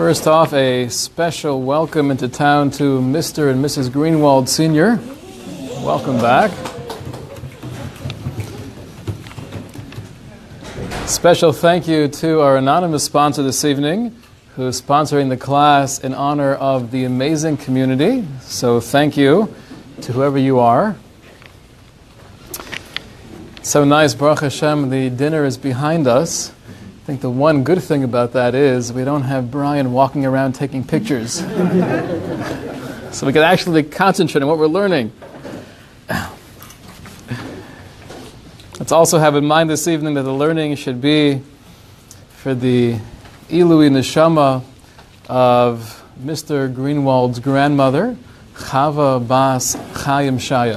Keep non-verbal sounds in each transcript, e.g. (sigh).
First off, a special welcome into town to Mr. and Mrs. Greenwald Sr. Welcome back. Special thank you to our anonymous sponsor this evening, who is sponsoring the class in honor of the amazing community. So thank you to whoever you are. So nice, Baruch Hashem, the dinner is behind us. I think the one good thing about that is we don't have Brian walking around taking pictures. (laughs) so we can actually concentrate on what we're learning. Let's also have in mind this evening that the learning should be for the Ilui Neshama of Mr. Greenwald's grandmother, Chava Bas Chaim Shaya.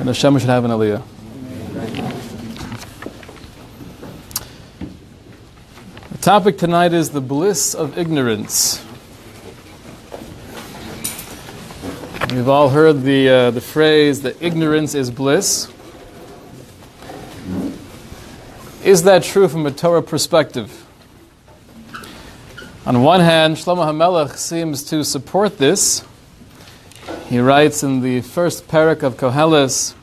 And Neshama should have an aliyah. Topic tonight is the bliss of ignorance. We've all heard the, uh, the phrase that ignorance is bliss. Is that true from a Torah perspective? On one hand, Shlomo HaMelech seems to support this. He writes in the first parak of Koheles,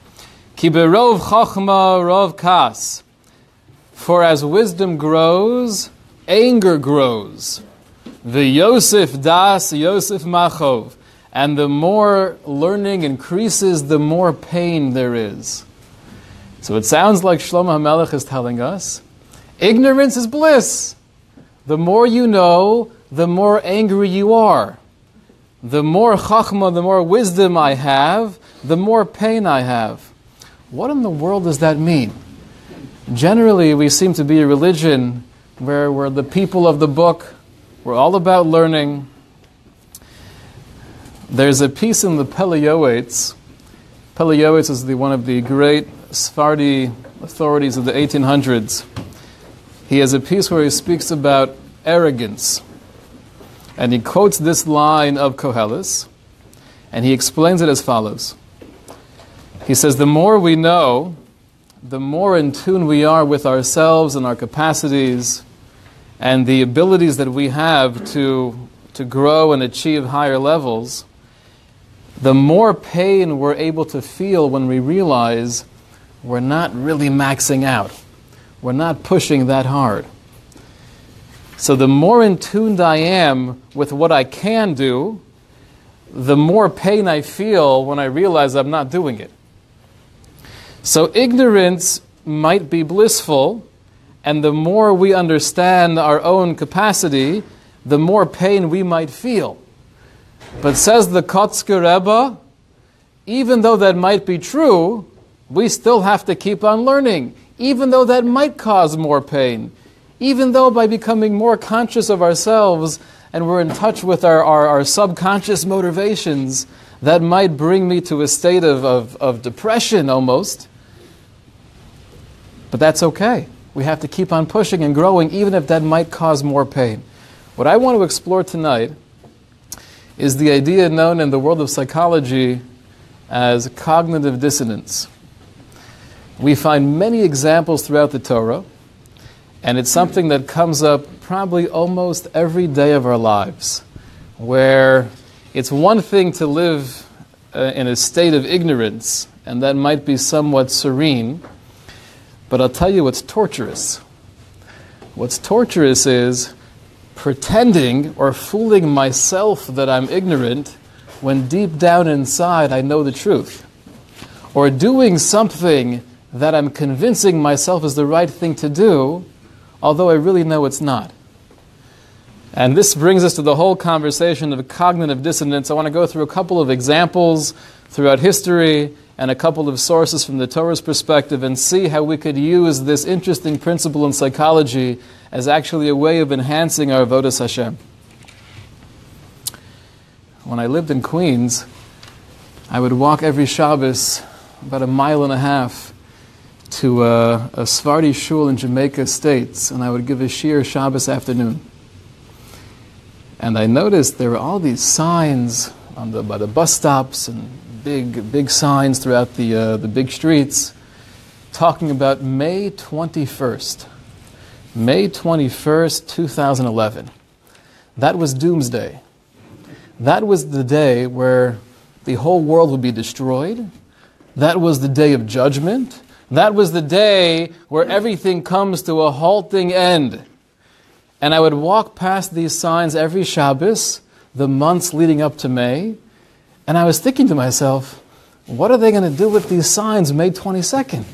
Ki berov chochma rov kas. For as wisdom grows, anger grows. The Yosef das, Yosef machov. And the more learning increases, the more pain there is. So it sounds like Shlomo HaMelech is telling us ignorance is bliss. The more you know, the more angry you are. The more chachma, the more wisdom I have, the more pain I have. What in the world does that mean? Generally, we seem to be a religion where we're the people of the book, we're all about learning. There's a piece in the Pele Yoetz. Is the, one of the great Sephardi authorities of the 1800s. He has a piece where he speaks about arrogance. And he quotes this line of Koheles, and he explains it as follows. He says, The more we know, the more in tune we are with ourselves and our capacities and the abilities that we have to, to grow and achieve higher levels, the more pain we're able to feel when we realize we're not really maxing out. We're not pushing that hard. So, the more in tune I am with what I can do, the more pain I feel when I realize I'm not doing it. So ignorance might be blissful, and the more we understand our own capacity, the more pain we might feel. But says the Kotzker Rebbe, even though that might be true, we still have to keep on learning, even though that might cause more pain, even though by becoming more conscious of ourselves and we're in touch with our, our, our subconscious motivations, that might bring me to a state of, of, of depression almost. But that's okay. We have to keep on pushing and growing, even if that might cause more pain. What I want to explore tonight is the idea known in the world of psychology as cognitive dissonance. We find many examples throughout the Torah, and it's something that comes up probably almost every day of our lives, where it's one thing to live uh, in a state of ignorance, and that might be somewhat serene. But I'll tell you what's torturous. What's torturous is pretending or fooling myself that I'm ignorant when deep down inside I know the truth. Or doing something that I'm convincing myself is the right thing to do, although I really know it's not. And this brings us to the whole conversation of cognitive dissonance. I want to go through a couple of examples throughout history and a couple of sources from the Torah's perspective and see how we could use this interesting principle in psychology as actually a way of enhancing our avodas Hashem. When I lived in Queens, I would walk every Shabbos about a mile and a half to a, a Sephardi shul in Jamaica Estates, and I would give a shiur Shabbos afternoon. And I noticed there were all these signs on the, by the bus stops and big, big signs throughout the, uh, the big streets talking about May 21st. May 21st, 2011. that was doomsday. That was the day where the whole world would be destroyed. That was the day of judgment. That was the day where everything comes to a halting end. And I would walk past these signs every Shabbos, the months leading up to May, and I was thinking to myself, what are they going to do with these signs May 22nd?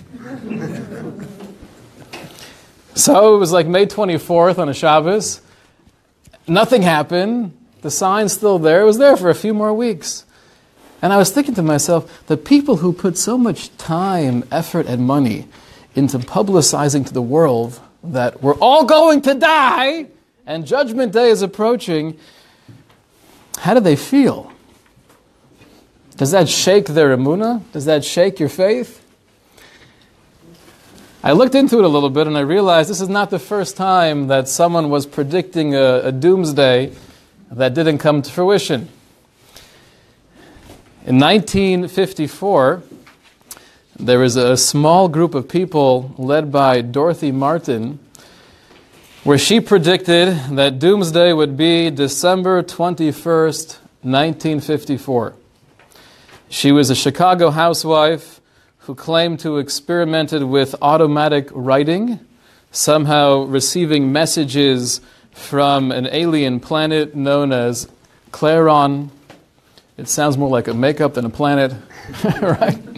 (laughs) so it was like May 24th on a Shabbos. Nothing happened. The sign's still there. It was there for a few more weeks. And I was thinking to myself, the people who put so much time, effort, and money into publicizing to the world that we're all going to die and Judgment Day is approaching, how do they feel? Does that shake their emuna? Does that shake your faith? I looked into it a little bit and I realized this is not the first time that someone was predicting a, a doomsday that didn't come to fruition. In 1954, there was a small group of people led by Dorothy Martin where she predicted that doomsday would be December 21st, 1954. She was a Chicago housewife who claimed to have experimented with automatic writing, somehow receiving messages from an alien planet known as Clarion it sounds more like a makeup than a planet, (laughs) right?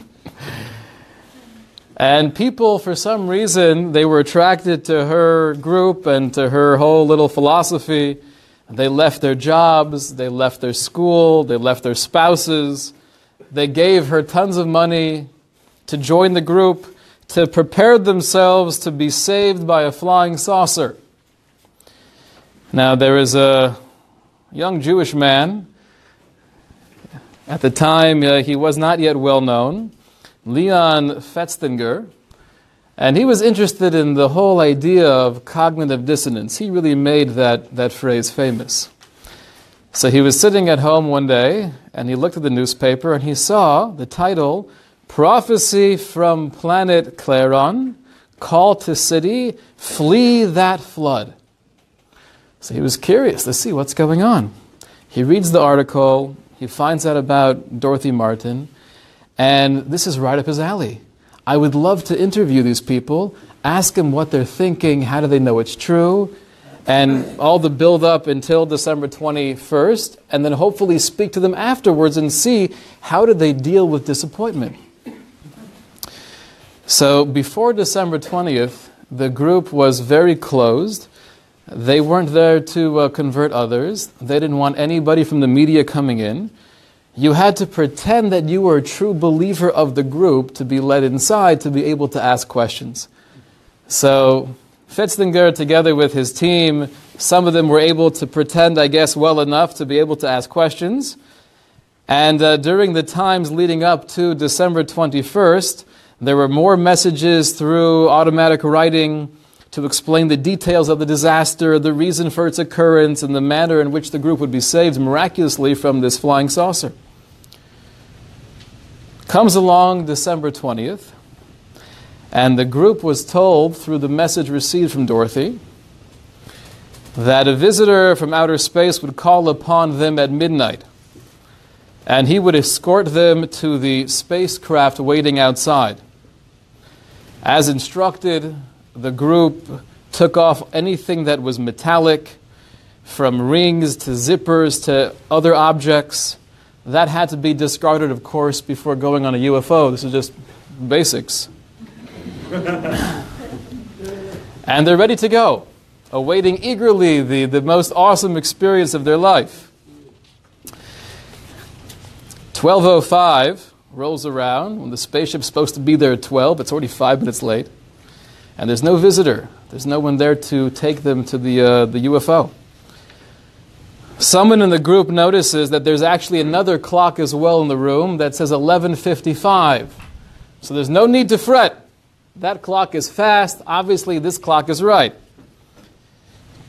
And people, for some reason, they were attracted to her group and to her whole little philosophy. They left their jobs, they left their school, they left their spouses. They gave her tons of money to join the group, to prepare themselves to be saved by a flying saucer. Now, there is a young Jewish man at the time, uh, he was not yet well known, Leon Festinger, and he was interested in the whole idea of cognitive dissonance. He really made that, that phrase famous. So he was sitting at home one day and he looked at the newspaper and he saw the title Prophecy from Planet Clarion Call to City, Flee That Flood. So he was curious to see what's going on. He reads the article, he finds out about Dorothy Martin, and this is right up his alley. I would love to interview these people, ask them what they're thinking, how do they know it's true, and all the build up until December 21st, and then hopefully speak to them afterwards and see how did they deal with disappointment. So before December 20th, the group was very closed. They weren't there to uh, convert others. They didn't want anybody from the media coming in. You had to pretend that you were a true believer of the group to be let inside to be able to ask questions. So, Festinger, together with his team, some of them were able to pretend, I guess, well enough to be able to ask questions. And uh, during the times leading up to December 21st, there were more messages through automatic writing to explain the details of the disaster, the reason for its occurrence, and the manner in which the group would be saved miraculously from this flying saucer. Comes along December 20th, and the group was told through the message received from Dorothy that a visitor from outer space would call upon them at midnight, and he would escort them to the spacecraft waiting outside. As instructed, the group took off anything that was metallic, from rings to zippers to other objects. That had to be discarded, of course, before going on a UFO. This is just basics. (laughs) and they're ready to go, awaiting eagerly the, the most awesome experience of their life. 1205 rolls around when the spaceship's supposed to be there at 12. It's already five minutes late and there's no visitor. There's no one there to take them to the, uh, the UFO. Someone in the group notices that there's actually another clock as well in the room that says 11:55. So there's no need to fret. That clock is fast. Obviously, this clock is right.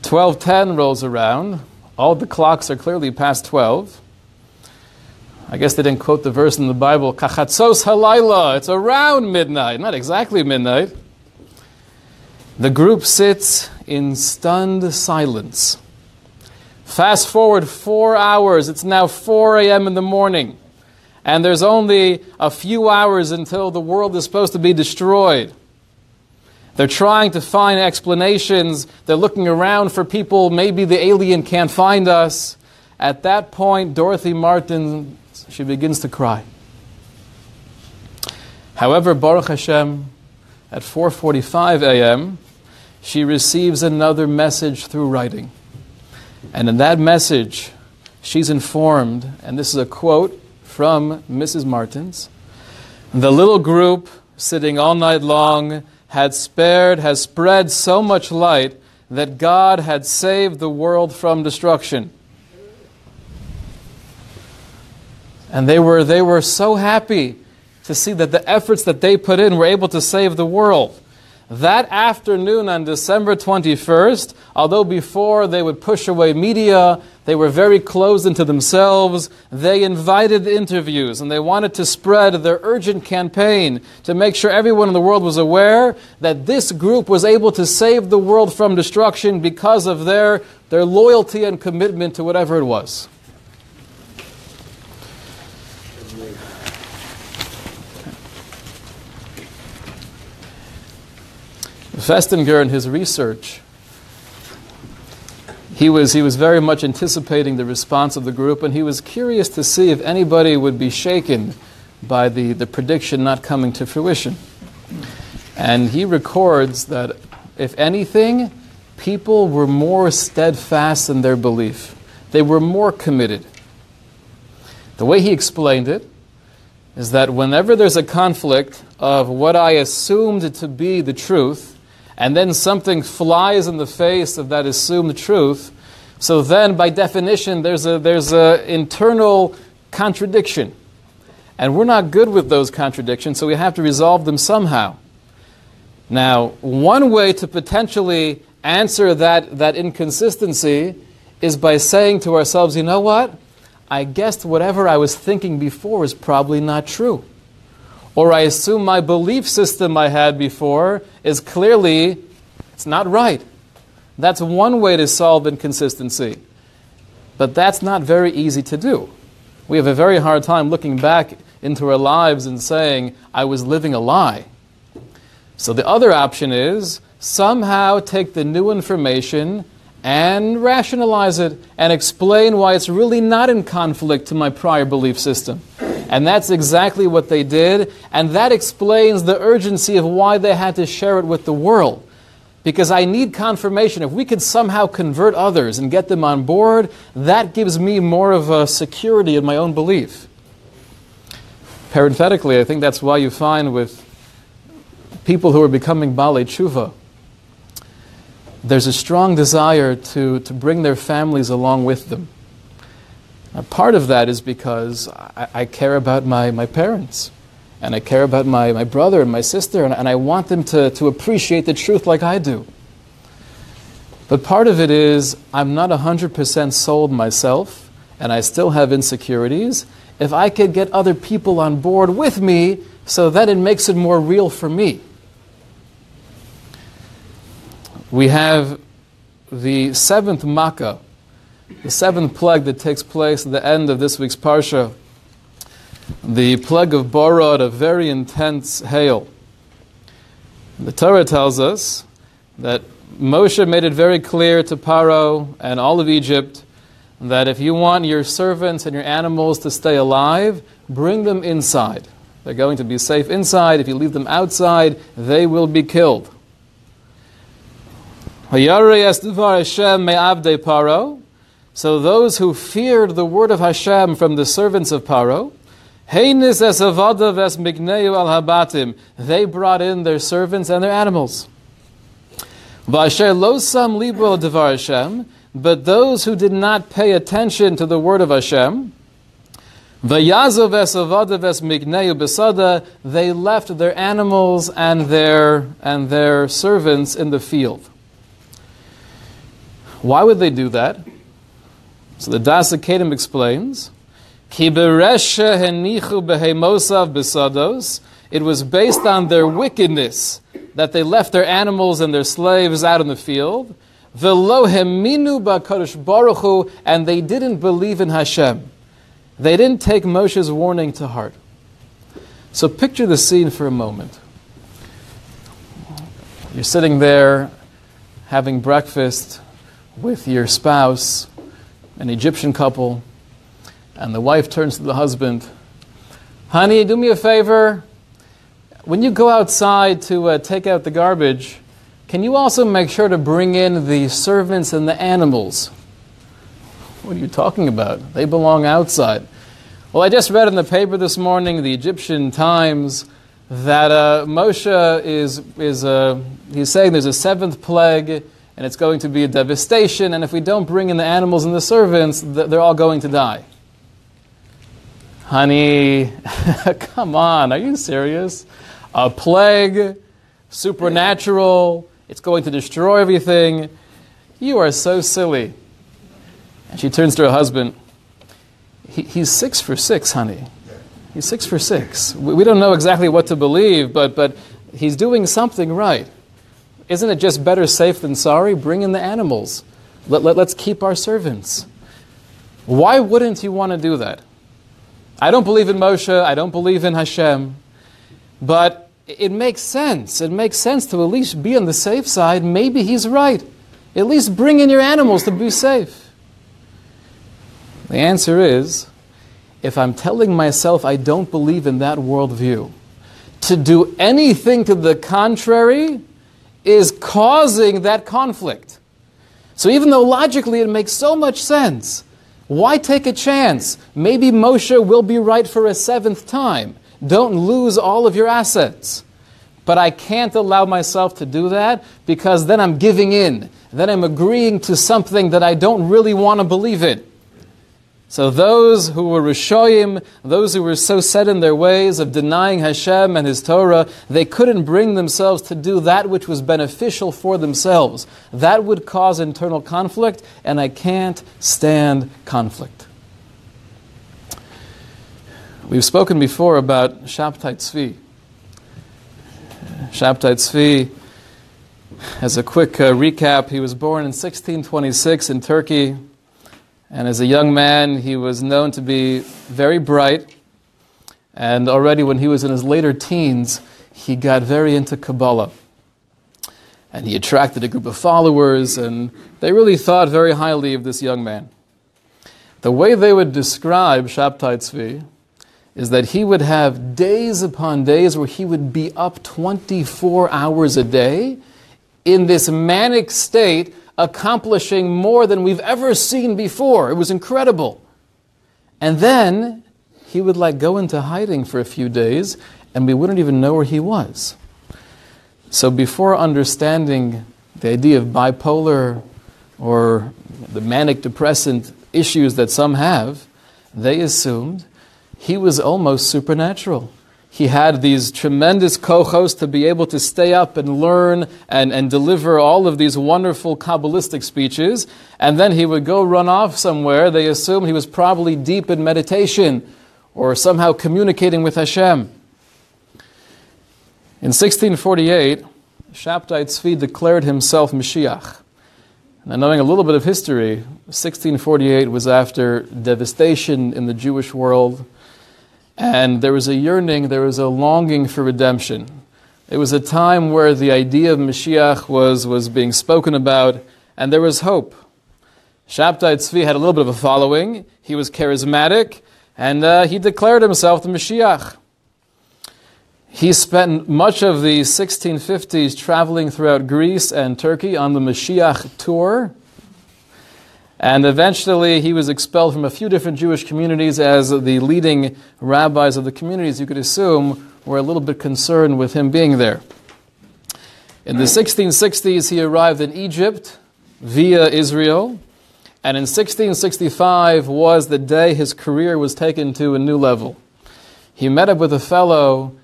12:10 rolls around. All the clocks are clearly past 12. I guess they didn't quote the verse in the Bible, Kachatzos halayla. It's around midnight, not exactly midnight. The group sits in stunned silence. Fast forward four hours, it's now 4 a.m. in the morning, and there's only a few hours until the world is supposed to be destroyed. They're trying to find explanations. They're looking around for people. Maybe the alien can't find us. At that point, Dorothy Martin, she begins to cry. However, Baruch Hashem, at 4:45 a.m., she receives another message through writing. And in that message, she's informed, and this is a quote from Mrs. Martins, the little group sitting all night long had spared, has spread so much light that God had saved the world from destruction. And they were, they were so happy to see that the efforts that they put in were able to save the world. That afternoon on December 21st, although before they would push away media, they were very closed into themselves. They invited interviews and they wanted to spread their urgent campaign to make sure everyone in the world was aware that this group was able to save the world from destruction because of their, their loyalty and commitment to whatever it was. Festinger, in his research, he was, he was very much anticipating the response of the group, and he was curious to see if anybody would be shaken by the, the prediction not coming to fruition. And he records that, if anything, people were more steadfast in their belief, they were more committed. The way he explained it is that whenever there's a conflict of what I assumed to be the truth, and then something flies in the face of that assumed truth, so then by definition there's a there's a internal contradiction. And we're not good with those contradictions, so we have to resolve them somehow. Now, one way to potentially answer that, that inconsistency is by saying to ourselves, you know what? I guessed whatever I was thinking before is probably not true or I assume my belief system I had before is clearly it's not right. That's one way to solve inconsistency. But that's not very easy to do. We have a very hard time looking back into our lives and saying, I was living a lie. So the other option is somehow take the new information and rationalize it and explain why it's really not in conflict to my prior belief system. And that's exactly what they did. And that explains the urgency of why they had to share it with the world. Because I need confirmation. If we could somehow convert others and get them on board, that gives me more of a security in my own belief. Parenthetically, I think that's why you find with people who are becoming Baalei Tshuva, there's a strong desire to, to bring their families along with them. Now, part of that is because I, I, care about my, my parents, and I care about my, my brother and my sister, and, and I want them to, to appreciate the truth like I do. But part of it is I'm not 100% sold myself, and I still have insecurities. If I could get other people on board with me, so that it makes it more real for me. We have the seventh Makkah the seventh plague that takes place at the end of this week's Parsha, the plague of Borod, a very intense hail. The Torah tells us that Moshe made it very clear to Paro and all of Egypt that if you want your servants and your animals to stay alive, bring them inside. They're going to be safe inside. If you leave them outside, they will be killed. Paro. So those who feared the word of Hashem from the servants of Paro, they brought in their servants and their animals. But those who did not pay attention to the word of Hashem, they left their animals and their, and their servants in the field. Why would they do that? So the Daas Zekeinim explains, Ki henichu behemosav besados. It was based on their wickedness that they left their animals and their slaves out in the field. Velo heminu ba'kadosh baruch and they didn't believe in Hashem. They didn't take Moshe's warning to heart. So picture the scene for a moment. You're sitting there having breakfast with your spouse, an Egyptian couple, and the wife turns to the husband, Honey, do me a favor. When you go outside to uh, take out the garbage, can you also make sure to bring in the servants and the animals? What are you talking about? They belong outside. Well, I just read in the paper this morning, the Egyptian Times, that uh, Moshe is, is uh, he's saying there's a seventh plague and it's going to be a devastation, and if we don't bring in the animals and the servants, they're all going to die. Honey, (laughs) come on, are you serious? A plague, supernatural, it's going to destroy everything. You are so silly. And she turns to her husband. He, he's six for six, honey. He's six for six. We don't know exactly what to believe, but, but he's doing something right. Isn't it just better safe than sorry? Bring in the animals. Let, let, let's keep our servants. Why wouldn't you want to do that? I don't believe in Moshe. I don't believe in Hashem. But it makes sense. It makes sense to at least be on the safe side. Maybe he's right. At least bring in your animals to be safe. The answer is if I'm telling myself I don't believe in that worldview, to do anything to the contrary is causing that conflict. So even though logically it makes so much sense, why take a chance? Maybe Moshe will be right for a seventh time. Don't lose all of your assets. But I can't allow myself to do that because then I'm giving in. Then I'm agreeing to something that I don't really want to believe in. So those who were Rishoyim, those who were so set in their ways of denying Hashem and His Torah, they couldn't bring themselves to do that which was beneficial for themselves. That would cause internal conflict, and I can't stand conflict. We've spoken before about Shabtai Tzvi. Shabtai Tzvi, as a quick uh, recap, he was born in 1626 in Turkey. And as a young man, he was known to be very bright. And already when he was in his later teens, he got very into Kabbalah. And he attracted a group of followers, and they really thought very highly of this young man. The way they would describe Shabtai Tzvi is that he would have days upon days where he would be up 24 hours a day in this manic state accomplishing more than we've ever seen before. It was incredible. And then he would like go into hiding for a few days and we wouldn't even know where he was. So before understanding the idea of bipolar or the manic depressant issues that some have, they assumed he was almost supernatural he had these tremendous kohos to be able to stay up and learn and, and deliver all of these wonderful Kabbalistic speeches. And then he would go run off somewhere. They assumed he was probably deep in meditation or somehow communicating with Hashem. In 1648, Shabtai Tzvi declared himself Mashiach. Now, knowing a little bit of history, 1648 was after devastation in the Jewish world and there was a yearning, there was a longing for redemption. It was a time where the idea of Mashiach was, was being spoken about, and there was hope. Shabtai Tzvi had a little bit of a following. He was charismatic, and uh, he declared himself the Mashiach. He spent much of the 1650s traveling throughout Greece and Turkey on the Mashiach tour. And eventually, he was expelled from a few different Jewish communities as the leading rabbis of the communities, you could assume, were a little bit concerned with him being there. In the 1660s, he arrived in Egypt via Israel. And in 1665 was the day his career was taken to a new level. He met up with a fellow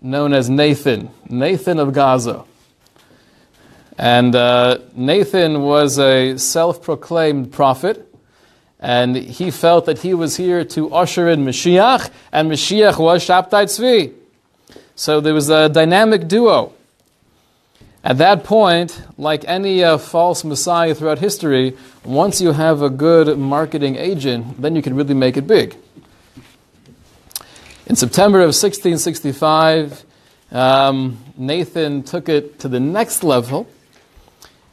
known as Nathan, Nathan of Gaza. And uh, Nathan was a self proclaimed prophet, and he felt that he was here to usher in Mashiach, and Mashiach was Shabtai Tzvi. So there was a dynamic duo. At that point, like any uh, false messiah throughout history, once you have a good marketing agent, then you can really make it big. In September of 1665, um, Nathan took it to the next level.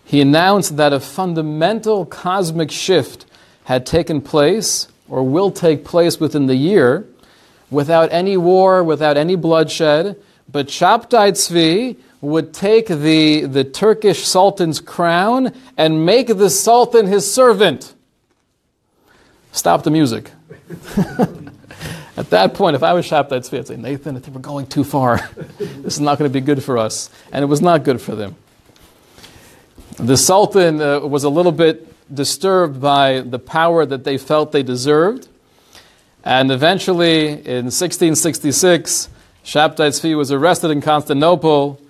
He announced that a fundamental cosmic shift had taken place or will take place within the year without any war, without any bloodshed. But Shabtai Tzvi would take the, the Turkish sultan's crown and make the sultan his servant. Stop the music. (laughs) At that point, if I was Shabtai Tzvi, I'd say, Nathan, I think we're going too far. (laughs) this is not going to be good for us. And it was not good for them. The Sultan uh, was a little bit disturbed by the power that they felt they deserved. And eventually, in 1666, Shabtai Tzvi was arrested in Constantinople.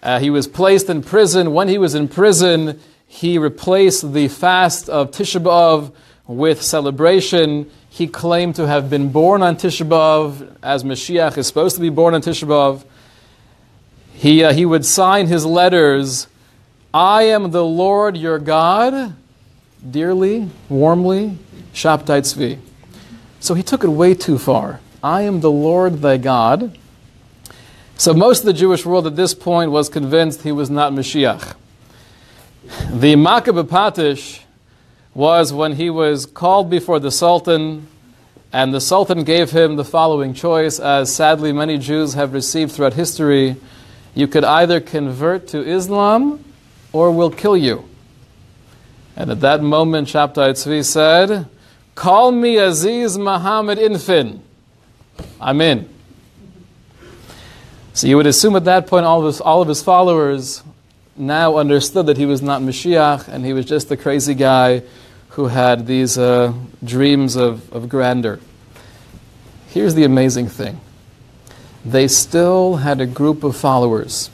Uh, he was placed in prison. When he was in prison, he replaced the fast of Tisha B'Av with celebration. He claimed to have been born on Tisha B'Av, as Mashiach is supposed to be born on Tisha B'Av. He, uh, he would sign his letters, I am the Lord your God, dearly, warmly, Shabtai Tzvi. So he took it way too far. I am the Lord thy God. So most of the Jewish world at this point was convinced he was not Mashiach. The Makkah Patish was when he was called before the Sultan, and the Sultan gave him the following choice, as sadly many Jews have received throughout history. You could either convert to Islam or we'll kill you. And at that moment, Shabtai Tzvi said, Call me Aziz Muhammad Infin. I'm in. So you would assume at that point all of his, all of his followers now understood that he was not Mashiach and he was just a crazy guy who had these uh, dreams of, of grandeur. Here's the amazing thing they still had a group of followers.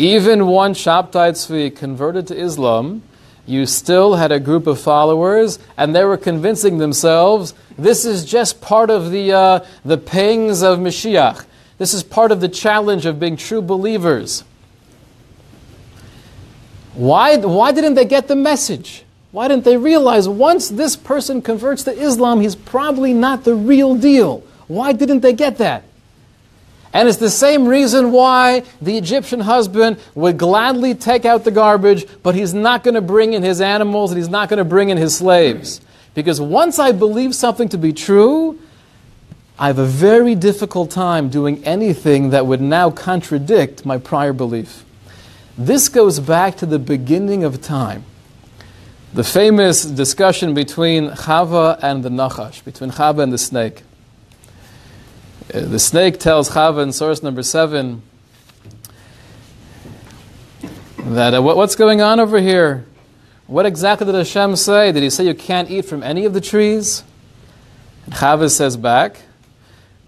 Even once Shabtai Tzvi converted to Islam, you still had a group of followers, and they were convincing themselves this is just part of the, uh, the pangs of Mashiach. This is part of the challenge of being true believers. Why, why didn't they get the message? Why didn't they realize once this person converts to Islam, he's probably not the real deal? Why didn't they get that? And it's the same reason why the Egyptian husband would gladly take out the garbage, but he's not going to bring in his animals and he's not going to bring in his slaves. Because once I believe something to be true, I have a very difficult time doing anything that would now contradict my prior belief. This goes back to the beginning of time. The famous discussion between Chava and the Nachash, between Chava and the snake. The snake tells Chava in source number seven that uh, what, what's going on over here? What exactly did Hashem say? Did he say you can't eat from any of the trees? And Chava says back,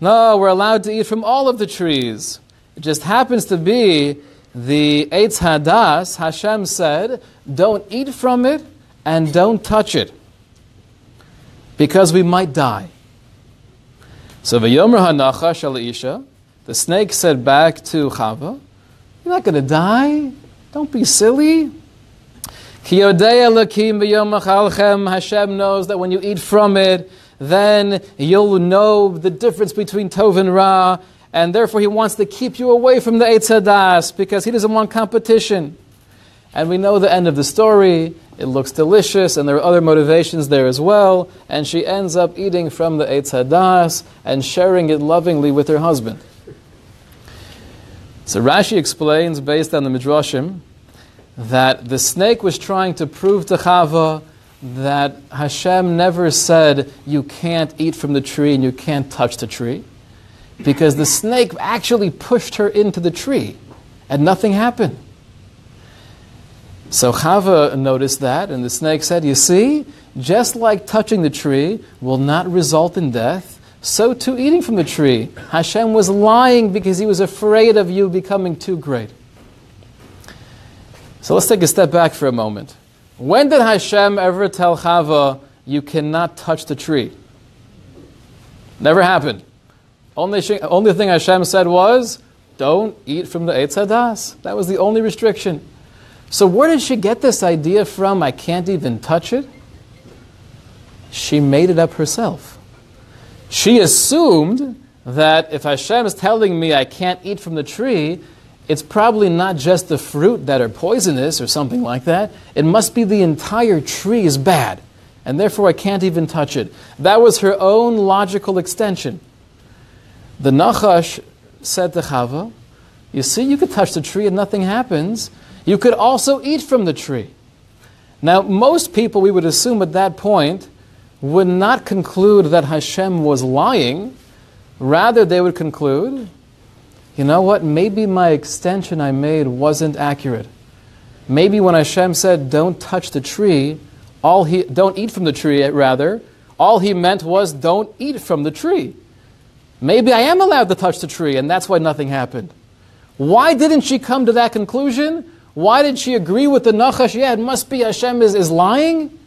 No, we're allowed to eat from all of the trees. It just happens to be the Eitz Hadas, Hashem said, don't eat from it and don't touch it because we might die. So the snake said back to Chava, You're not going to die. Don't be silly. Hashem knows that when you eat from it, then you'll know the difference between Tov and Ra, and therefore he wants to keep you away from the Eitz Hadas because he doesn't want competition. And we know the end of the story. It looks delicious, and there are other motivations there as well. And she ends up eating from the Eitz Hadas and sharing it lovingly with her husband. So Rashi explains, based on the Midrashim, that the snake was trying to prove to Chava that Hashem never said you can't eat from the tree and you can't touch the tree, because the snake actually pushed her into the tree, and nothing happened. So Chava noticed that, and the snake said, You see, just like touching the tree will not result in death, so too eating from the tree. Hashem was lying because he was afraid of you becoming too great. So let's take a step back for a moment. When did Hashem ever tell Chava, You cannot touch the tree? Never happened. Only, only thing Hashem said was, don't eat from the Eitz Hadas. That was the only restriction. So where did she get this idea from? I can't even touch it. She made it up herself. She assumed that if Hashem is telling me I can't eat from the tree, it's probably not just the fruit that are poisonous or something like that. It must be the entire tree is bad, and therefore I can't even touch it. That was her own logical extension. The Nachash said to Chava, You see, you could touch the tree and nothing happens. You could also eat from the tree. Now, most people, we would assume at that point, would not conclude that Hashem was lying. Rather, they would conclude you know what? Maybe my extension I made wasn't accurate. Maybe when Hashem said, don't touch the tree, all he, don't eat from the tree, rather, all he meant was, don't eat from the tree. Maybe I am allowed to touch the tree, and that's why nothing happened. Why didn't she come to that conclusion? Why did she agree with the Nachash? Yeah, it must be Hashem is, is lying.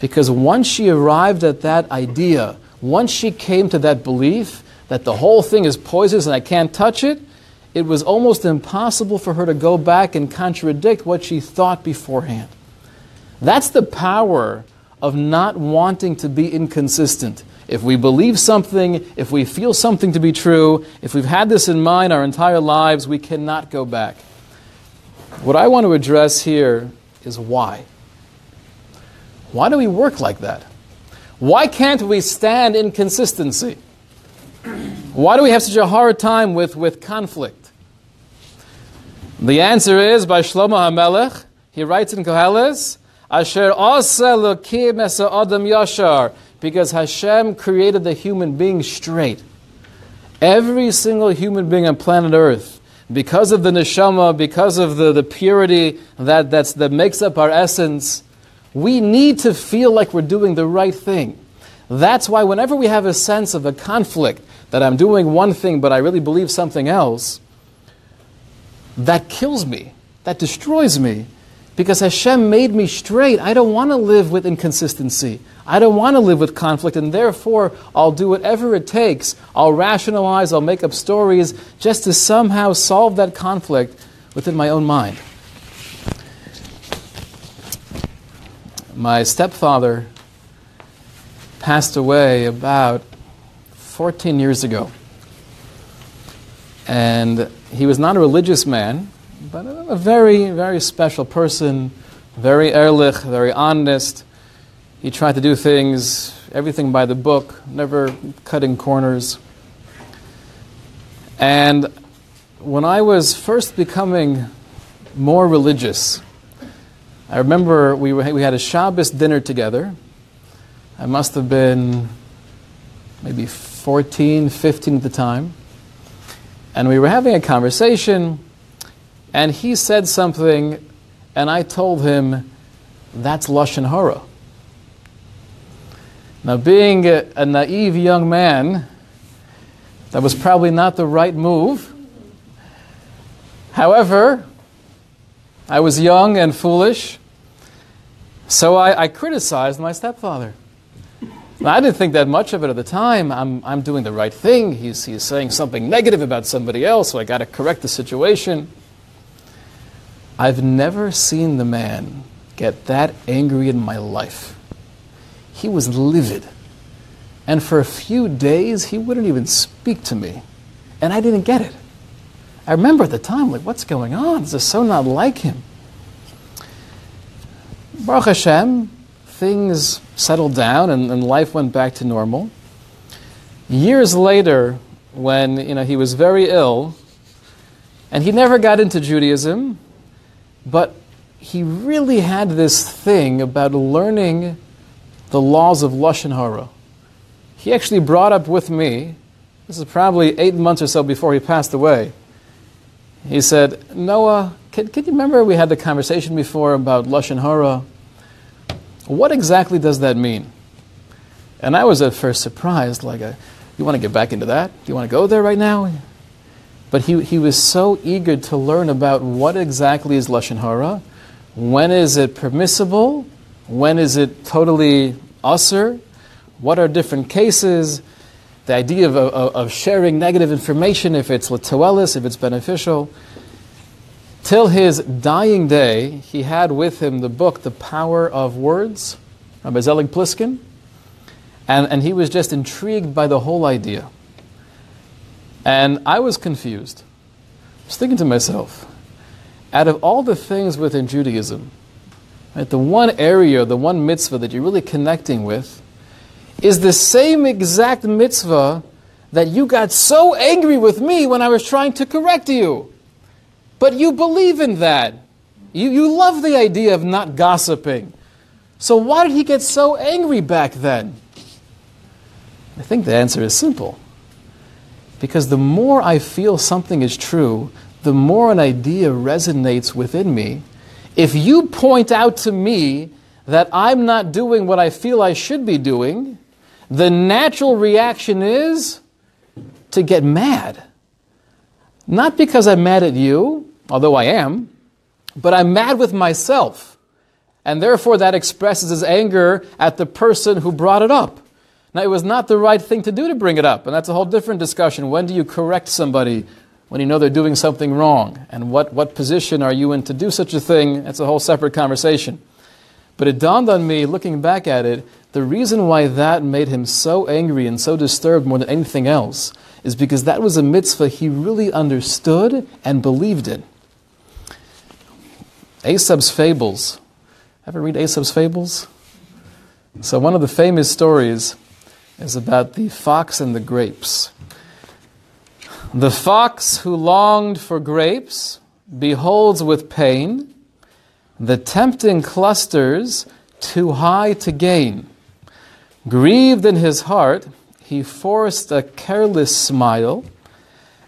Because once she arrived at that idea, once she came to that belief, that the whole thing is poisonous and I can't touch it, it was almost impossible for her to go back and contradict what she thought beforehand. That's the power of not wanting to be inconsistent. If we believe something, if we feel something to be true, if we've had this in mind our entire lives, we cannot go back. What I want to address here is why. Why do we work like that? Why can't we stand inconsistency? Why do we have such a hard time with, with conflict? The answer is by Shlomo HaMelech. He writes in Koheles, Asher Lokim Adam Yashar, because Hashem created the human being straight. Every single human being on planet Earth, because of the neshama, because of the, the purity that, that's, that makes up our essence, we need to feel like we're doing the right thing. That's why whenever we have a sense of a conflict, that I'm doing one thing but I really believe something else, that kills me. That destroys me. Because Hashem made me straight. I don't want to live with inconsistency. I don't want to live with conflict, and therefore I'll do whatever it takes. I'll rationalize, I'll make up stories just to somehow solve that conflict within my own mind. My stepfather passed away about 14 years ago. And he was not a religious man, but a very, very special person, very ehrlich, very honest. He tried to do things, everything by the book, never cutting corners. And when I was first becoming more religious, I remember we, were, we had a Shabbos dinner together. I must have been maybe 14, 15 at the time. And we were having a conversation, and he said something, and I told him, that's Lashon Hara. Now, being a, a naive young man, that was probably not the right move. However, I was young and foolish, so I, I criticized my stepfather. I didn't think that much of it at the time. I'm, I'm doing the right thing. He's, he's saying something negative about somebody else, so I got to correct the situation. I've never seen the man get that angry in my life. He was livid. And for a few days, he wouldn't even speak to me. And I didn't get it. I remember at the time, like, what's going on? This is so not like him. Baruch Hashem, things settled down and, and life went back to normal. Years later, when you know, he was very ill, and he never got into Judaism, but he really had this thing about learning the laws of Lashon Hara. He actually brought up with me, this is probably eight months or so before he passed away. He said, Noah, can, can you remember we had the conversation before about Lashon Hara? What exactly does that mean? And I was at first surprised, like, a, uh, you want to get back into that? Do you want to go there right now? But he, he was so eager to learn about what exactly is Lashon Hara, when is it permissible, when is it totally usher, what are different cases. the idea of, of, of sharing negative information, if it's latoelis, if it's beneficial. Till his dying day, he had with him the book, The Power of Words, by Zelig Pliskin, and, and he was just intrigued by the whole idea. And I was confused. I was thinking to myself, out of all the things within Judaism, right, the one area, the one mitzvah that you're really connecting with is the same exact mitzvah that you got so angry with me when I was trying to correct you. But you believe in that. You, you love the idea of not gossiping. So why did he get so angry back then? I think the answer is simple. Because the more I feel something is true, the more an idea resonates within me. If you point out to me that I'm not doing what I feel I should be doing, the natural reaction is to get mad. Not because I'm mad at you, although I am, but I'm mad with myself. And therefore, that expresses his anger at the person who brought it up. Now, it was not the right thing to do to bring it up, and that's a whole different discussion. When do you correct somebody when you know they're doing something wrong? And what, what position are you in to do such a thing? That's a whole separate conversation. But it dawned on me, looking back at it, the reason why that made him so angry and so disturbed more than anything else is because that was a mitzvah he really understood and believed in. Aesop's Fables. Ever read Aesop's Fables? So, one of the famous stories is about the fox and the grapes. The fox who longed for grapes beholds with pain the tempting clusters too high to gain. Grieved in his heart, he forced a careless smile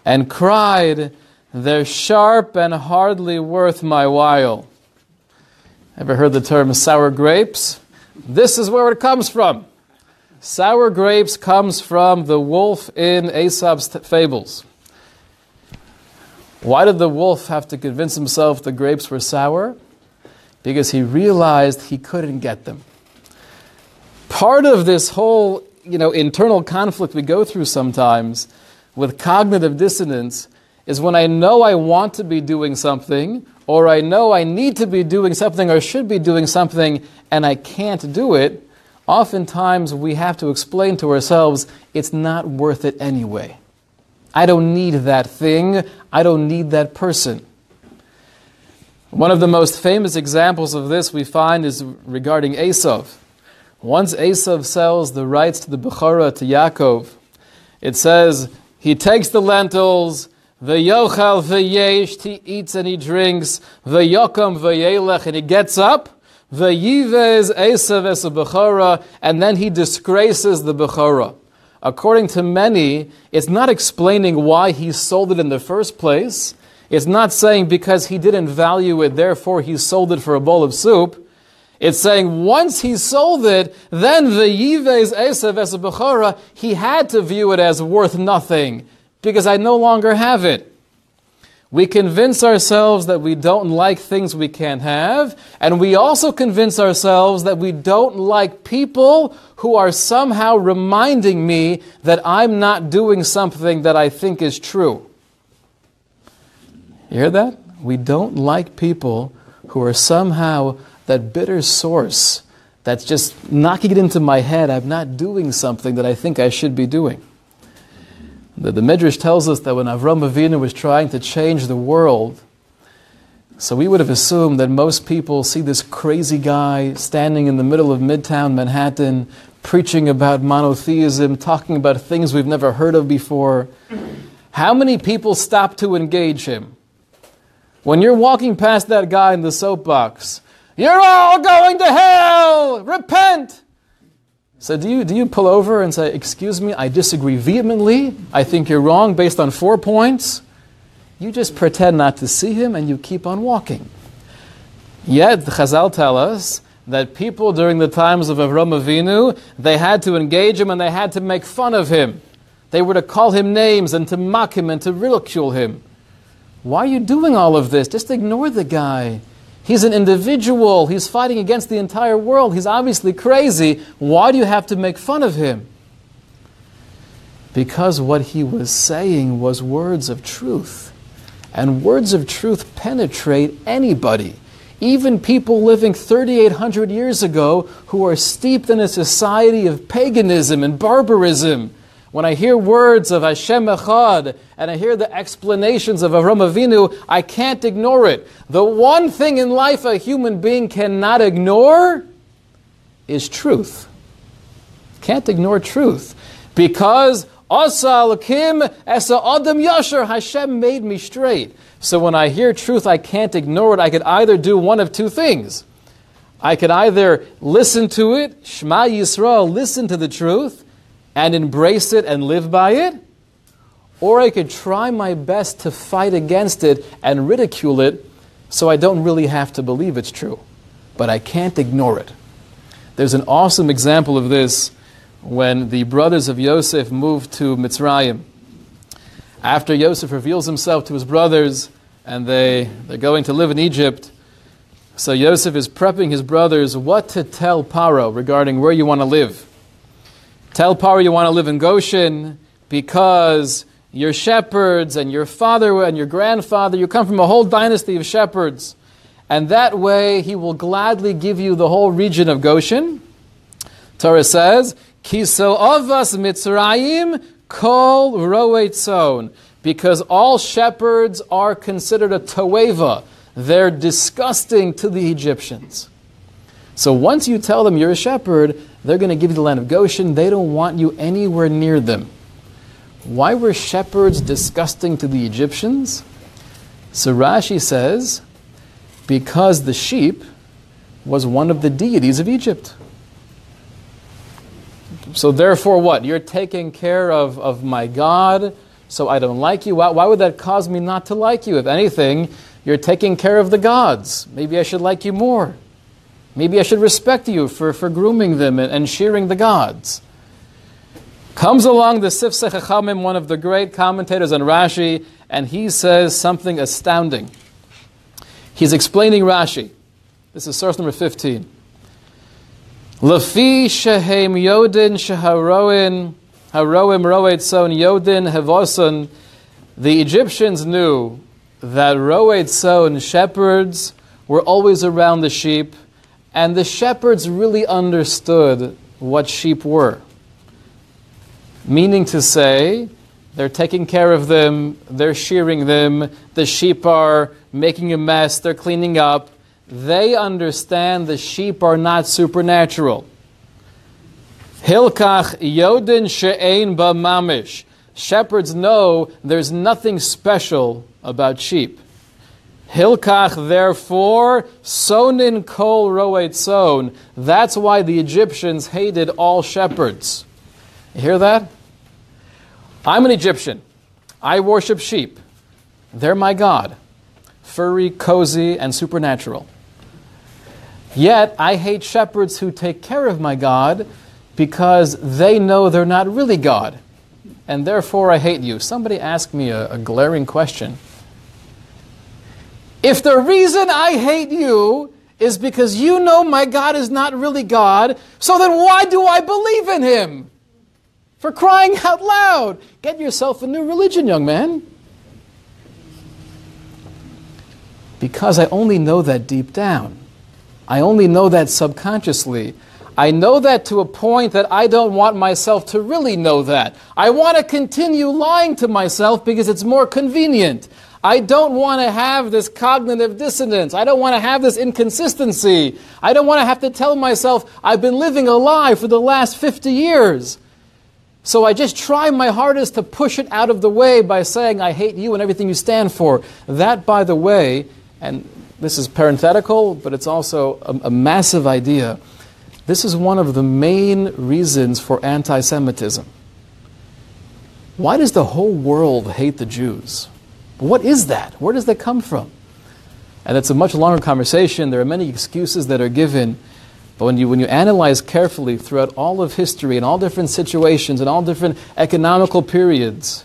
and cried, They're sharp and hardly worth my while. Ever heard the term sour grapes? This is where it comes from. Sour grapes comes from the wolf in Aesop's fables. Why did the wolf have to convince himself the grapes were sour? Because he realized he couldn't get them. Part of this whole you know, internal conflict we go through sometimes with cognitive dissonance is when I know I want to be doing something, or I know I need to be doing something or should be doing something, and I can't do it, oftentimes we have to explain to ourselves it's not worth it anyway. I don't need that thing, I don't need that person. One of the most famous examples of this we find is regarding Esav. Once Esav sells the rights to the Bechorah to Yaakov, it says he takes the lentils, the V'yochal v'yesh, he eats and he drinks, the v'yokam v'yelech, and he gets up, v'yivez Esav es and then he disgraces the Bechorah. According to many, it's not explaining why he sold it in the first place. It's not saying because he didn't value it, therefore he sold it for a bowl of soup. It's saying once he sold it, then the Yivez Esav es he had to view it as worth nothing because I no longer have it. We convince ourselves that we don't like things we can't have, and we also convince ourselves that we don't like people who are somehow reminding me that I'm not doing something that I think is true. You hear that? We don't like people who are somehow that bitter source that's just knocking it into my head. I'm not doing something that I think I should be doing. The, the Midrash tells us that when Avram Avinu was trying to change the world, so we would have assumed that most people see this crazy guy standing in the middle of Midtown Manhattan, preaching about monotheism, talking about things we've never heard of before. How many people stop to engage him? When you're walking past that guy in the soapbox, you're all going to hell! Repent! So do you, do you pull over and say, Excuse me, I disagree vehemently. I think you're wrong based on four points? You just pretend not to see him and you keep on walking. Yet, the Chazal tell us that people during the times of Avram Avinu, they had to engage him and they had to make fun of him. They were to call him names and to mock him and to ridicule him. Why are you doing all of this? Just ignore the guy. He's an individual. He's fighting against the entire world. He's obviously crazy. Why do you have to make fun of him? Because what he was saying was words of truth. And words of truth penetrate anybody, even people living 3,800 years ago who are steeped in a society of paganism and barbarism. When I hear words of Hashem Echad and I hear the explanations of Avram Avinu, I can't ignore it. The one thing in life a human being cannot ignore is truth. Can't ignore truth. Because Asa Alakim Esa Adam Yasher, Hashem made me straight. So when I hear truth, I can't ignore it. I could either do one of two things. I could either listen to it, Shema Yisrael, listen to the truth, and embrace it and live by it, or I could try my best to fight against it and ridicule it so I don't really have to believe it's true. But I can't ignore it. There's an awesome example of this when the brothers of Yosef moved to Mitzrayim. After Yosef reveals himself to his brothers and they, they're going to live in Egypt, so Yosef is prepping his brothers what to tell Paro regarding where you want to live. Tell Paro you want to live in Goshen because your shepherds and your father and your grandfather, you come from a whole dynasty of shepherds. And that way he will gladly give you the whole region of Goshen. Torah says, Kiso avas Mitzrayim kol roetzon. Because all shepherds are considered a toeva. They're disgusting to the Egyptians. So once you tell them you're a shepherd, they're going to give you the land of Goshen. They don't want you anywhere near them. Why were shepherds disgusting to the Egyptians? So Rashi says, because the sheep was one of the deities of Egypt. So therefore, what? You're taking care of, of my God, so I don't like you. Why, why would that cause me not to like you? If anything, you're taking care of the gods. Maybe I should like you more. Maybe I should respect you for, for grooming them and, and shearing the gods. Comes along the Sifsei Chachamim, one of the great commentators on Rashi, and he says something astounding. He's explaining Rashi. This is source number 15. Lafi shehem yodin sheharoin haroim roed yodin hevoson. The Egyptians knew that roed shepherds were always around the sheep, and the shepherds really understood what sheep were. Meaning to say, they're taking care of them, they're shearing them, the sheep are making a mess, they're cleaning up they understand the sheep are not supernatural. Hilkach yodin she'ein Ba mamish. Shepherds know there's nothing special about sheep. Hilkach, therefore, sonin kol roet son. That's why the Egyptians hated all shepherds. You hear that? I'm an Egyptian. I worship sheep. They're my God. Furry, cozy, and supernatural. Yet I hate shepherds who take care of my God because they know they're not really God. And therefore I hate you. Somebody asked me a, a glaring question. If the reason I hate you is because you know my God is not really God, so then why do I believe in him? For crying out loud, get yourself a new religion, young man. Because I only know that deep down. I only know that subconsciously. I know that to a point that I don't want myself to really know that. I want to continue lying to myself because it's more convenient. I don't want to have this cognitive dissonance. I don't want to have this inconsistency. I don't want to have to tell myself I've been living a lie for the last 50 years. So I just try my hardest to push it out of the way by saying I hate you and everything you stand for. That, by the way, and this is parenthetical, but it's also a, a massive idea. This is one of the main reasons for anti Semitism. Why does the whole world hate the Jews? What is that? Where does that come from? And it's a much longer conversation. There are many excuses that are given. But when you, when you analyze carefully throughout all of history, and all different situations, and all different economical periods,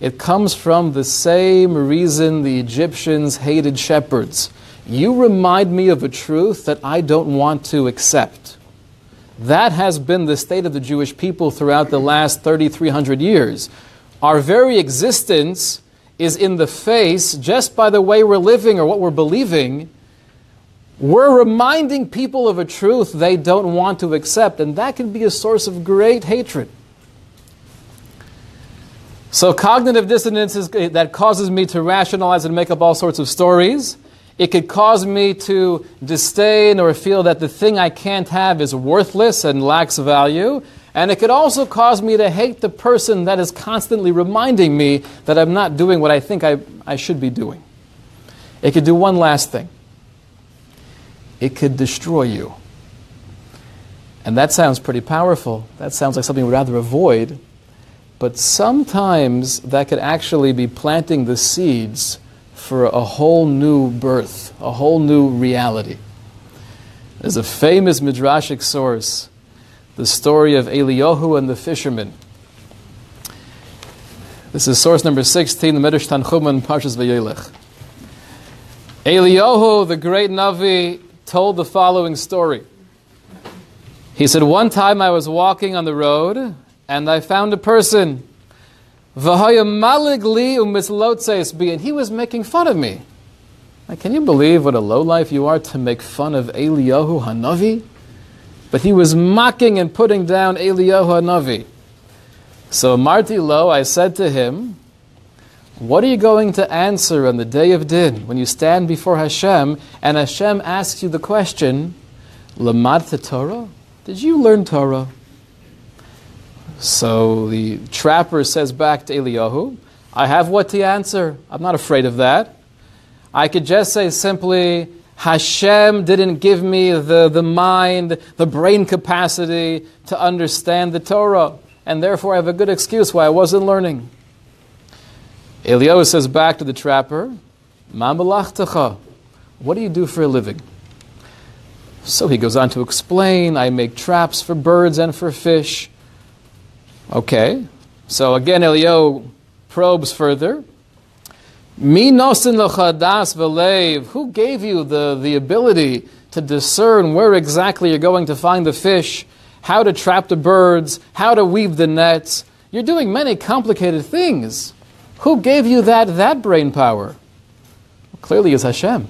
it comes from the same reason the Egyptians hated shepherds. You remind me of a truth that I don't want to accept. That has been the state of the Jewish people throughout the last 3,300 years. Our very existence is in the face, just by the way we're living or what we're believing, we're reminding people of a truth they don't want to accept, and that can be a source of great hatred. So, cognitive dissonance is, eh, that causes me to rationalize and make up all sorts of stories. It could cause me to disdain or feel that the thing I can't have is worthless and lacks value. And it could also cause me to hate the person that is constantly reminding me that I'm not doing what I think I, I should be doing. It could do one last thing it could destroy you. And that sounds pretty powerful. That sounds like something we'd rather avoid. But sometimes that could actually be planting the seeds for a whole new birth, a whole new reality. There's a famous midrashic source, the story of Eliyahu and the fisherman. This is source number 16, the Medrash Midrash Tanchuma, Parshas Vayelech. Eliyahu, the great Navi, told the following story. He said, One time I was walking on the road and I found a person. And he was making fun of me. Like, can you believe what a lowlife you are to make fun of Eliyahu Hanavi? But he was mocking and putting down Eliyahu Hanavi. So Marti Lo, I said to him, what are you going to answer on the day of Din when you stand before Hashem and Hashem asks you the question, Lamad Torah? Did you learn Torah? So the trapper says back to Eliyahu, I have what to answer. I'm not afraid of that. I could just say simply, Hashem didn't give me the, the mind, the brain capacity to understand the Torah, and therefore I have a good excuse why I wasn't learning. Eliyahu says back to the trapper, What do you do for a living? So he goes on to explain, I make traps for birds and for fish. Okay. So again, Eliyahu probes further. Who gave you the, the ability to discern where exactly you're going to find the fish, how to trap the birds, how to weave the nets? You're doing many complicated things. Who gave you that, that brain power? Well, clearly, it's Hashem.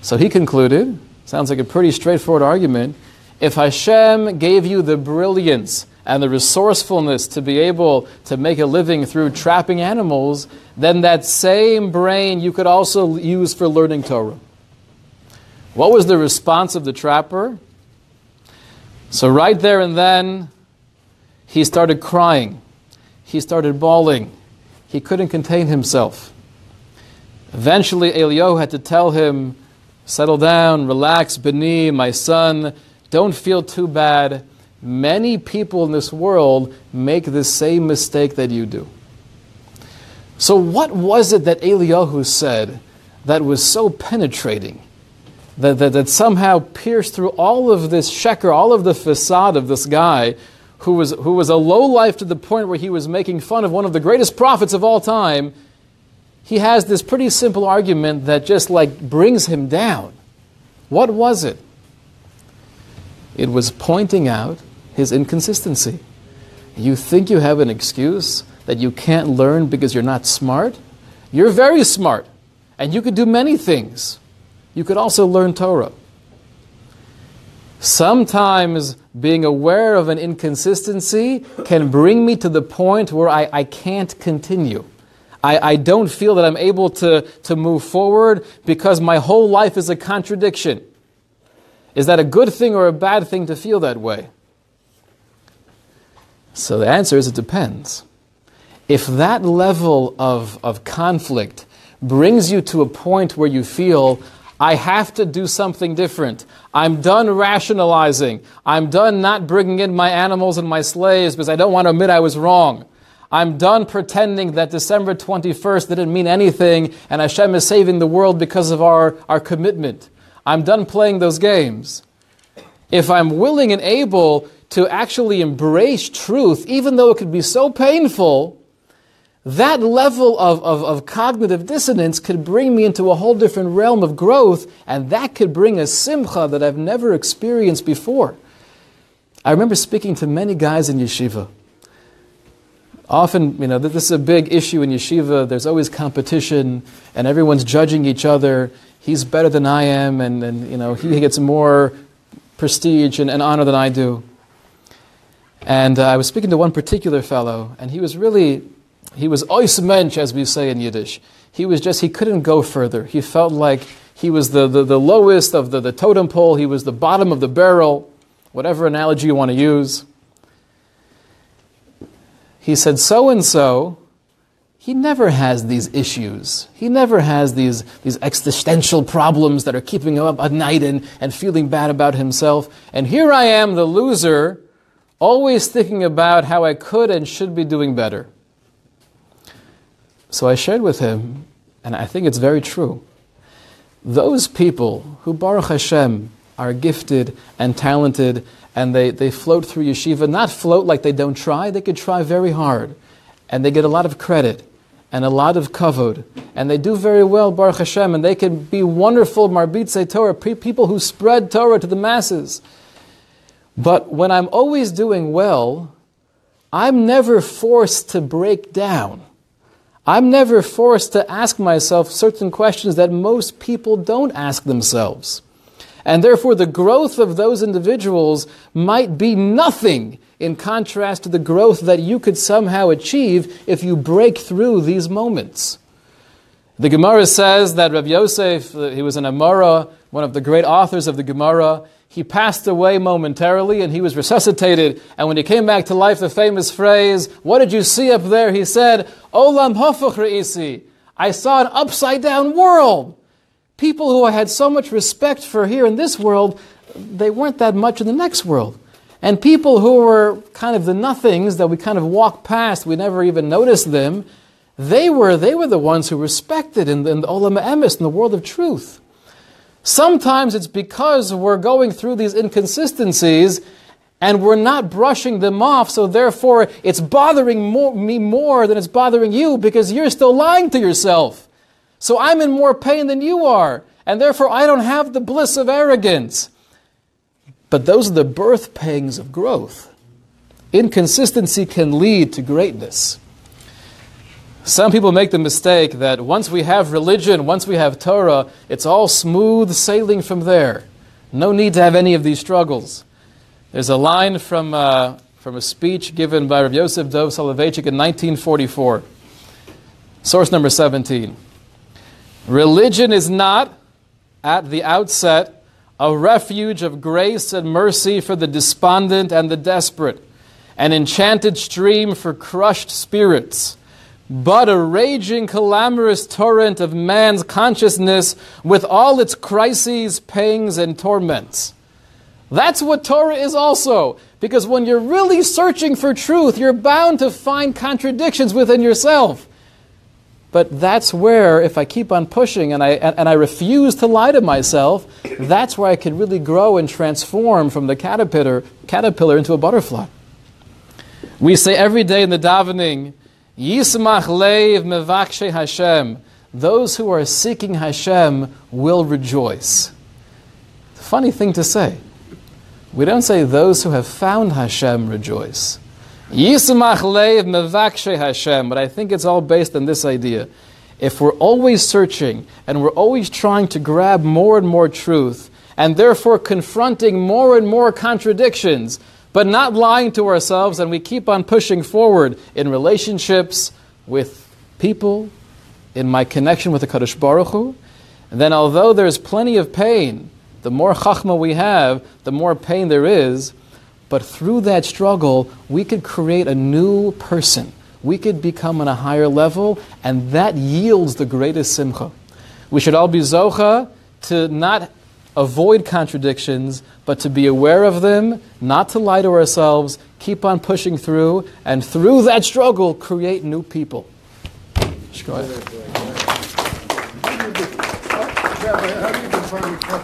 So he concluded, sounds like a pretty straightforward argument. If Hashem gave you the brilliance and the resourcefulness to be able to make a living through trapping animals, then that same brain you could also use for learning Torah. What was the response of the trapper? So, right there and then, he started crying. He started bawling he couldn't contain himself. Eventually, Eliyahu had to tell him, Settle down, relax, Beni, my son, don't feel too bad. Many people in this world make the same mistake that you do. So, what was it that Eliyahu said that was so penetrating, that, that, that somehow pierced through all of this sheker, all of the facade of this guy who was, who was a low life to the point where he was making fun of one of the greatest prophets of all time, he has this pretty simple argument that just like brings him down. What was it? It was pointing out his inconsistency. You think you have an excuse that you can't learn because you're not smart? You're very smart, and you could do many things. You could also learn Torah. Sometimes being aware of an inconsistency can bring me to the point where I, I can't continue. I, I don't feel that I'm able to, to move forward because my whole life is a contradiction. Is that a good thing or a bad thing to feel that way? So the answer is it depends. If that level of, of conflict brings you to a point where you feel, I have to do something different. I'm done rationalizing. I'm done not bringing in my animals and my slaves because I don't want to admit I was wrong. I'm done pretending that December 21st didn't mean anything and Hashem is saving the world because of our, our commitment. I'm done playing those games. If I'm willing and able to actually embrace truth, even though it could be so painful, that level of, of, of, cognitive dissonance could bring me into a whole different realm of growth, and that could bring a simcha that I've never experienced before. I remember speaking to many guys in yeshiva. Often, you know, this is a big issue in yeshiva. There's always competition, and everyone's judging each other. He's better than I am, and, and you know, he gets more prestige and, and honor than I do. And uh, I was speaking to one particular fellow, and he was really, he was ois mensch, as we say in Yiddish. He was just, he couldn't go further. He felt like he was the, the, the lowest of the, the totem pole, he was the bottom of the barrel, whatever analogy you want to use. He said, so and so, he never has these issues. He never has these, these existential problems that are keeping him up at night and, and feeling bad about himself. And here I am, the loser, always thinking about how I could and should be doing better. So I shared with him, and I think it's very true. Those people who, Baruch Hashem, are gifted and talented and they, they float through yeshiva, not float like they don't try, they could try very hard. And they get a lot of credit and a lot of kavod. And they do very well, Baruch Hashem, and they can be wonderful marbitze Torah, people who spread Torah to the masses. But when I'm always doing well, I'm never forced to break down. I'm never forced to ask myself certain questions that most people don't ask themselves. And therefore, the growth of those individuals might be nothing in contrast to the growth that you could somehow achieve if you break through these moments. The Gemara says that Rav Yosef, uh, he was an Amora, one of the great authors of the Gemara, he passed away momentarily and he was resuscitated. And when he came back to life, the famous phrase, What did you see up there? He said, Olam hafuch re'isi. I saw an upside down world. People who I had so much respect for here in this world, they weren't that much in the next world. And people who were kind of the nothings that we kind of walked past, we never even noticed them, they were, they were the ones who respected in the, in the Olam Emes, in the world of truth. Sometimes it's because we're going through these inconsistencies and we're not brushing them off, so therefore it's bothering more, me more than it's bothering you because you're still lying to yourself. So I'm in more pain than you are, and therefore I don't have the bliss of arrogance. But those are the birth pangs of growth. Inconsistency can lead to greatness. Some people make the mistake that once we have religion, once we have Torah, it's all smooth sailing from there. No need to have any of these struggles. There's a line from, uh, from a speech given by Rav Yosef Dov Soloveitchik in 1944. Source number 17. Religion is not, at the outset, a refuge of grace and mercy for the despondent and the desperate, an enchanted stream for crushed spirits but a raging, clamorous torrent of man's consciousness with all its crises, pangs, and torments. That's what Torah is also. Because when you're really searching for truth, you're bound to find contradictions within yourself. But that's where, if I keep on pushing and I, and I refuse to lie to myself, that's where I can really grow and transform from the caterpillar, caterpillar into a butterfly. We say every day in the davening, Yismach leiv mevakshe Hashem. Those who are seeking Hashem will rejoice. Funny thing to say. We don't say those who have found Hashem rejoice. Yismach leiv mevakshe Hashem. But I think it's all based on this idea. If we're always searching and we're always trying to grab more and more truth, and therefore confronting more and more contradictions, but not lying to ourselves, and we keep on pushing forward in relationships with people, in my connection with the Kadosh Baruch Hu, then although there's plenty of pain, the more chachma we have, the more pain there is, but through that struggle, we could create a new person. We could become on a higher level, and that yields the greatest simcha. We should all be zocha to not avoid contradictions, but to be aware of them, not to lie to ourselves, keep on pushing through, and through that struggle, create new people.